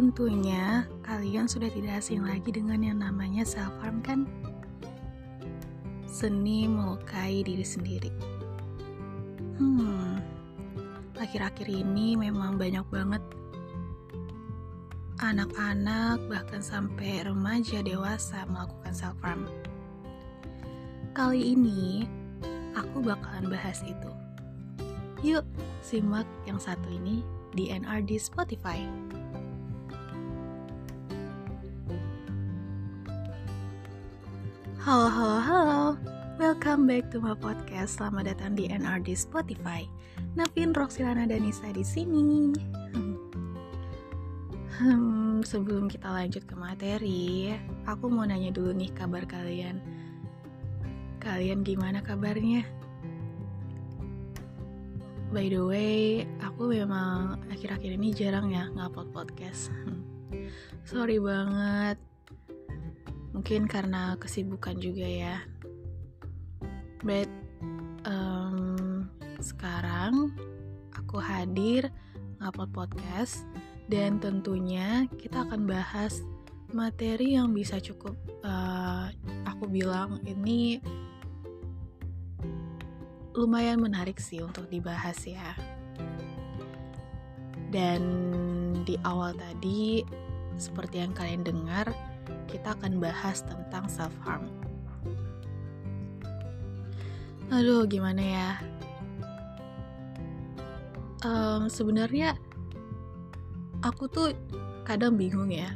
Tentunya kalian sudah tidak asing lagi dengan yang namanya self harm kan? Seni melukai diri sendiri. Hmm, akhir-akhir ini memang banyak banget anak-anak bahkan sampai remaja dewasa melakukan self harm. Kali ini aku bakalan bahas itu. Yuk, simak yang satu ini di NRD Spotify. Halo, halo, halo. Welcome back to my podcast. Selamat datang di NRD Spotify. Navin, Roxilana, dan Nisa di sini. Hmm, sebelum kita lanjut ke materi, aku mau nanya dulu nih kabar kalian. Kalian gimana kabarnya? By the way, aku memang akhir-akhir ini jarang ya ngupload podcast. Sorry banget, mungkin karena kesibukan juga ya. But um, sekarang aku hadir ngupload podcast dan tentunya kita akan bahas materi yang bisa cukup uh, aku bilang ini lumayan menarik sih untuk dibahas ya. Dan di awal tadi seperti yang kalian dengar kita akan bahas tentang self harm. Aduh, gimana ya? Um, Sebenarnya aku tuh kadang bingung ya.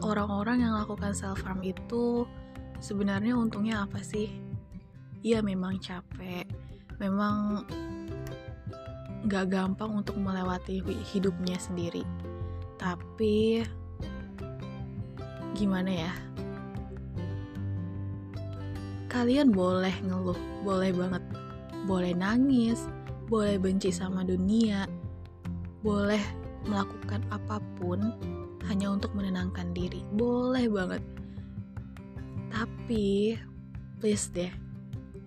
Orang-orang yang lakukan self harm itu sebenarnya untungnya apa sih? Iya memang capek, memang gak gampang untuk melewati hidupnya sendiri. Tapi gimana ya? Kalian boleh ngeluh boleh banget. Boleh nangis boleh benci sama dunia. Boleh melakukan apa pun hanya untuk menenangkan diri. Boleh banget. Tapi please deh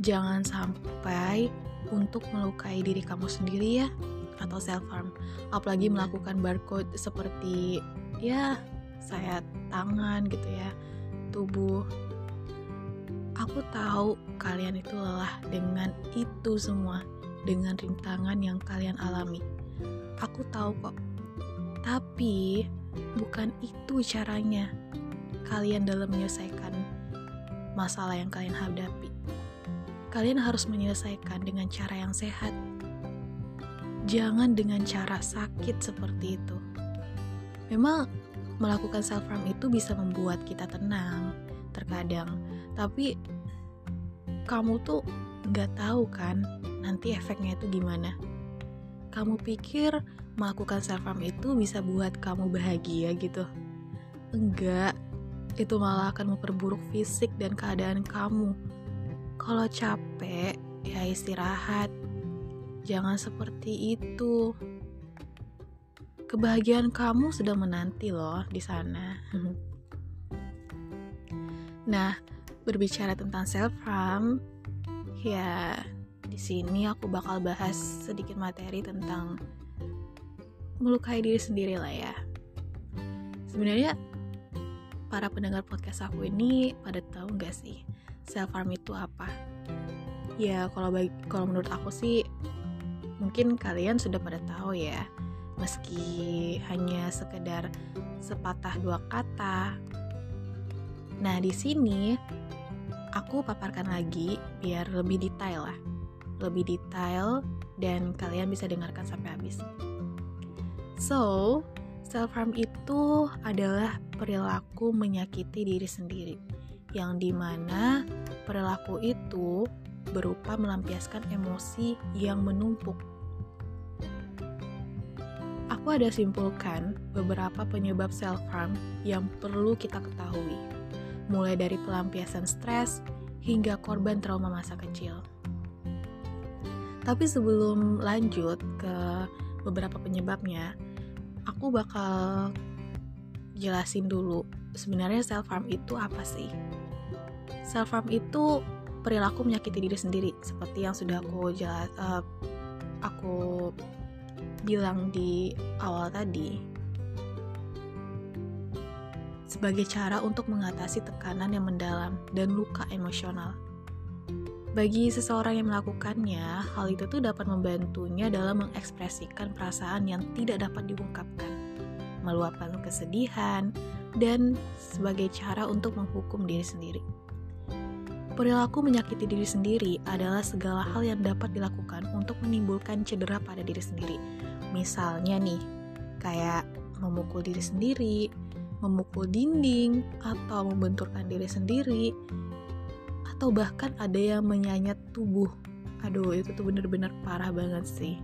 jangan sampai untuk melukai diri kamu sendiri ya atau self harm. Apalagi melakukan barcode seperti ya saya tangan gitu ya tubuh. Aku tahu kalian itu lelah dengan itu semua dengan rintangan yang kalian alami. Aku tahu kok. Tapi bukan itu caranya. Kalian dalam menyelesaikan masalah yang kalian hadapi. Kalian harus menyelesaikan dengan cara yang sehat. Jangan dengan cara sakit seperti itu. Memang melakukan self harm itu bisa membuat kita tenang terkadang. Tapi kamu tuh nggak tahu kan nanti efeknya itu gimana. Kamu pikir melakukan self harm itu bisa buat kamu bahagia gitu? Enggak. Itu malah akan memperburuk fisik dan keadaan kamu. Kalau capek ya istirahat. Jangan seperti itu kebahagiaan kamu sedang menanti loh di sana. nah, berbicara tentang self harm, ya di sini aku bakal bahas sedikit materi tentang melukai diri sendiri lah ya. Sebenarnya para pendengar podcast aku ini pada tahu nggak sih self harm itu apa? Ya kalau bagi kalau menurut aku sih mungkin kalian sudah pada tahu ya meski hanya sekedar sepatah dua kata. Nah, di sini aku paparkan lagi biar lebih detail lah. Lebih detail dan kalian bisa dengarkan sampai habis. So, self harm itu adalah perilaku menyakiti diri sendiri yang di mana perilaku itu berupa melampiaskan emosi yang menumpuk aku ada simpulkan beberapa penyebab self-harm yang perlu kita ketahui, mulai dari pelampiasan stres hingga korban trauma masa kecil. Tapi sebelum lanjut ke beberapa penyebabnya, aku bakal jelasin dulu sebenarnya self-harm itu apa sih? Self-harm itu perilaku menyakiti diri sendiri, seperti yang sudah aku jelas, uh, aku bilang di awal tadi, sebagai cara untuk mengatasi tekanan yang mendalam dan luka emosional. Bagi seseorang yang melakukannya, hal itu tuh dapat membantunya dalam mengekspresikan perasaan yang tidak dapat diungkapkan, meluapkan kesedihan, dan sebagai cara untuk menghukum diri sendiri. Perilaku menyakiti diri sendiri adalah segala hal yang dapat dilakukan untuk menimbulkan cedera pada diri sendiri. Misalnya nih, kayak memukul diri sendiri, memukul dinding, atau membenturkan diri sendiri, atau bahkan ada yang menyayat tubuh. Aduh, itu tuh bener-bener parah banget sih.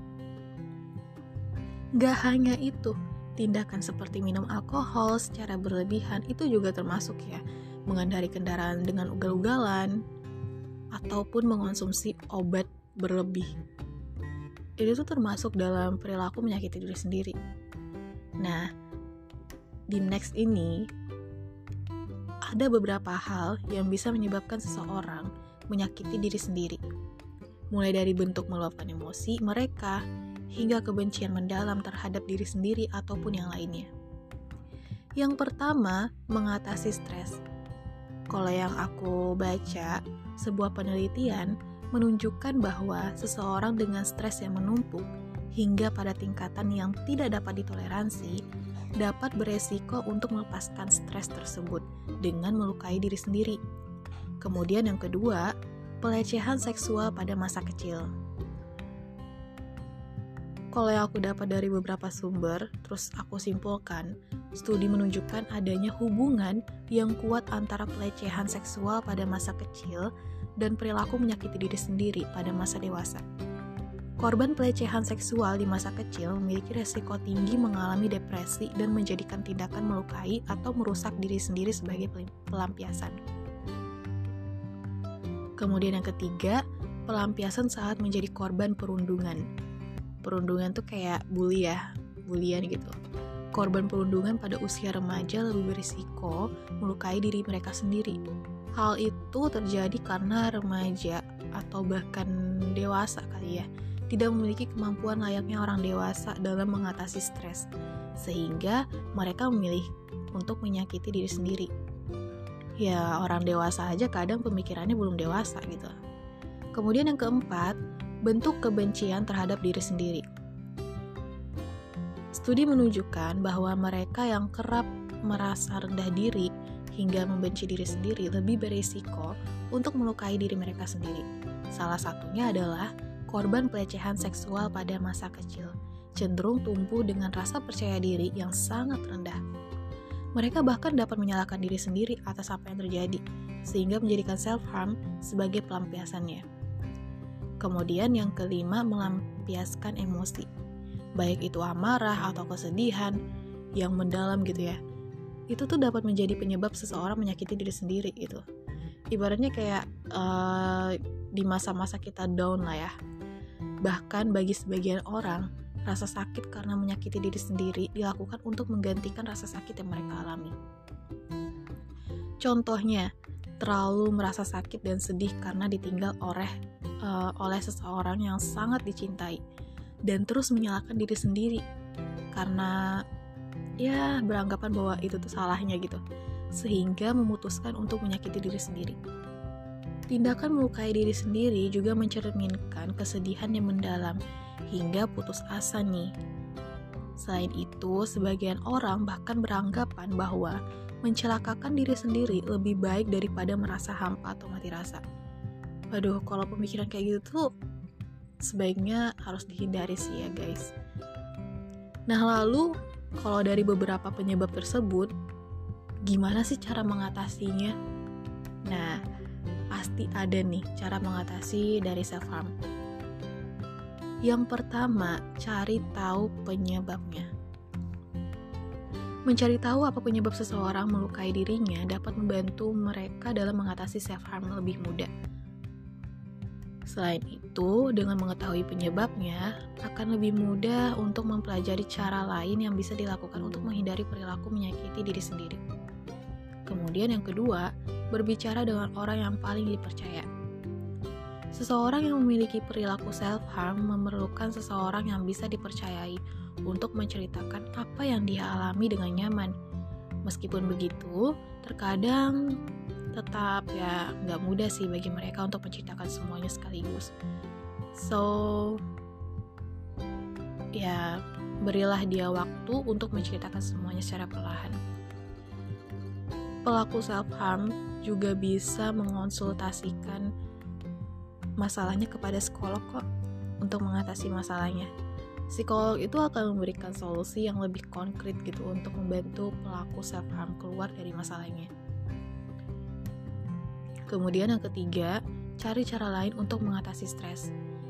Gak hanya itu, tindakan seperti minum alkohol secara berlebihan itu juga termasuk ya, mengendari kendaraan dengan ugal-ugalan, ataupun mengonsumsi obat berlebih. Itu tuh termasuk dalam perilaku menyakiti diri sendiri. Nah, di next ini ada beberapa hal yang bisa menyebabkan seseorang menyakiti diri sendiri. Mulai dari bentuk meluapkan emosi mereka hingga kebencian mendalam terhadap diri sendiri ataupun yang lainnya. Yang pertama, mengatasi stres. Kalau yang aku baca, sebuah penelitian menunjukkan bahwa seseorang dengan stres yang menumpuk hingga pada tingkatan yang tidak dapat ditoleransi dapat beresiko untuk melepaskan stres tersebut dengan melukai diri sendiri. Kemudian yang kedua, pelecehan seksual pada masa kecil. Kalau yang aku dapat dari beberapa sumber, terus aku simpulkan, studi menunjukkan adanya hubungan yang kuat antara pelecehan seksual pada masa kecil dan perilaku menyakiti diri sendiri pada masa dewasa. Korban pelecehan seksual di masa kecil memiliki resiko tinggi mengalami depresi dan menjadikan tindakan melukai atau merusak diri sendiri sebagai pelampiasan. Kemudian yang ketiga, pelampiasan saat menjadi korban perundungan. Perundungan tuh kayak bully ya, bulian gitu. Korban perundungan pada usia remaja lebih berisiko melukai diri mereka sendiri. Hal itu terjadi karena remaja atau bahkan dewasa kali ya tidak memiliki kemampuan layaknya orang dewasa dalam mengatasi stres, sehingga mereka memilih untuk menyakiti diri sendiri. Ya, orang dewasa aja kadang pemikirannya belum dewasa gitu. Kemudian yang keempat, bentuk kebencian terhadap diri sendiri. Studi menunjukkan bahwa mereka yang kerap merasa rendah diri hingga membenci diri sendiri lebih berisiko untuk melukai diri mereka sendiri. Salah satunya adalah korban pelecehan seksual pada masa kecil cenderung tumbuh dengan rasa percaya diri yang sangat rendah. Mereka bahkan dapat menyalahkan diri sendiri atas apa yang terjadi, sehingga menjadikan self-harm sebagai pelampiasannya. Kemudian yang kelima, melampiaskan emosi. Baik itu amarah atau kesedihan yang mendalam gitu ya. Itu tuh dapat menjadi penyebab seseorang menyakiti diri sendiri gitu. Ibaratnya kayak uh, di masa-masa kita down lah ya Bahkan bagi sebagian orang, rasa sakit karena menyakiti diri sendiri dilakukan untuk menggantikan rasa sakit yang mereka alami. Contohnya, terlalu merasa sakit dan sedih karena ditinggal oleh uh, oleh seseorang yang sangat dicintai dan terus menyalahkan diri sendiri karena ya beranggapan bahwa itu tuh salahnya gitu sehingga memutuskan untuk menyakiti diri sendiri. Tindakan melukai diri sendiri juga mencerminkan kesedihan yang mendalam hingga putus asa nih. Selain itu, sebagian orang bahkan beranggapan bahwa mencelakakan diri sendiri lebih baik daripada merasa hampa atau mati rasa. Waduh, kalau pemikiran kayak gitu tuh sebaiknya harus dihindari sih ya guys. Nah lalu, kalau dari beberapa penyebab tersebut, gimana sih cara mengatasinya? Nah, pasti ada nih cara mengatasi dari self harm. Yang pertama, cari tahu penyebabnya. Mencari tahu apa penyebab seseorang melukai dirinya dapat membantu mereka dalam mengatasi self harm lebih mudah. Selain itu, dengan mengetahui penyebabnya, akan lebih mudah untuk mempelajari cara lain yang bisa dilakukan untuk menghindari perilaku menyakiti diri sendiri. Kemudian yang kedua, berbicara dengan orang yang paling dipercaya. Seseorang yang memiliki perilaku self-harm memerlukan seseorang yang bisa dipercayai untuk menceritakan apa yang dia alami dengan nyaman. Meskipun begitu, terkadang tetap ya nggak mudah sih bagi mereka untuk menciptakan semuanya sekaligus. So, ya berilah dia waktu untuk menceritakan semuanya secara perlahan. Pelaku self harm juga bisa mengonsultasikan masalahnya kepada psikolog kok untuk mengatasi masalahnya. Psikolog itu akan memberikan solusi yang lebih konkret gitu untuk membantu pelaku self harm keluar dari masalahnya. Kemudian yang ketiga, cari cara lain untuk mengatasi stres.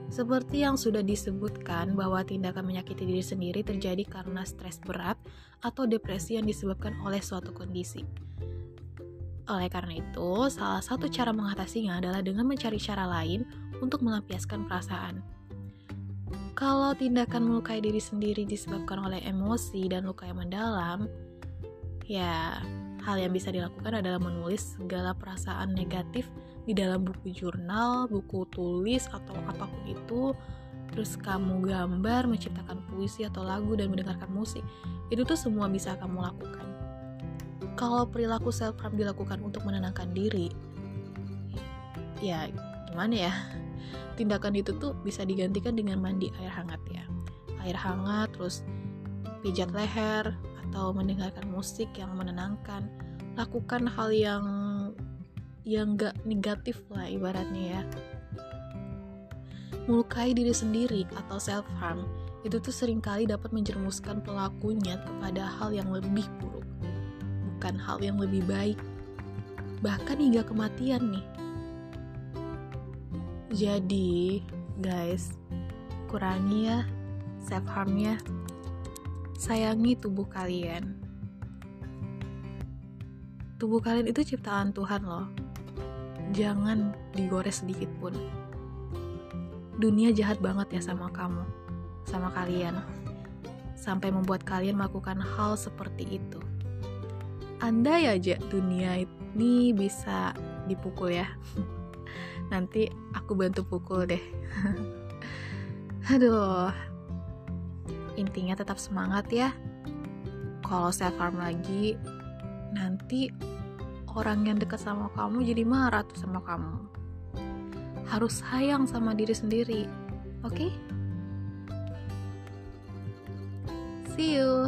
Seperti yang sudah disebutkan bahwa tindakan menyakiti diri sendiri terjadi karena stres berat atau depresi yang disebabkan oleh suatu kondisi. Oleh karena itu, salah satu cara mengatasinya adalah dengan mencari cara lain untuk melampiaskan perasaan. Kalau tindakan melukai diri sendiri disebabkan oleh emosi dan luka yang mendalam, ya hal yang bisa dilakukan adalah menulis segala perasaan negatif di dalam buku jurnal, buku tulis, atau apa pun itu. Terus kamu gambar, menciptakan puisi atau lagu, dan mendengarkan musik. Itu tuh semua bisa kamu lakukan. Kalau perilaku self-harm dilakukan untuk menenangkan diri, ya gimana ya? Tindakan itu tuh bisa digantikan dengan mandi air hangat ya. Air hangat, terus pijat leher, atau mendengarkan musik yang menenangkan. Lakukan hal yang yang gak negatif lah ibaratnya ya. Melukai diri sendiri atau self harm itu tuh sering kali dapat menjerumuskan pelakunya kepada hal yang lebih buruk bukan hal yang lebih baik. Bahkan hingga kematian nih jadi guys kurangi ya self harmnya sayangi tubuh kalian. Tubuh kalian itu ciptaan Tuhan loh. Jangan digores sedikit pun. Dunia jahat banget ya sama kamu, sama kalian. Sampai membuat kalian melakukan hal seperti itu. Andai aja dunia ini bisa dipukul ya. Nanti aku bantu pukul deh. Aduh, intinya tetap semangat ya. Kalau self harm lagi, nanti orang yang dekat sama kamu jadi marah tuh sama kamu. Harus sayang sama diri sendiri, oke? Okay? See you.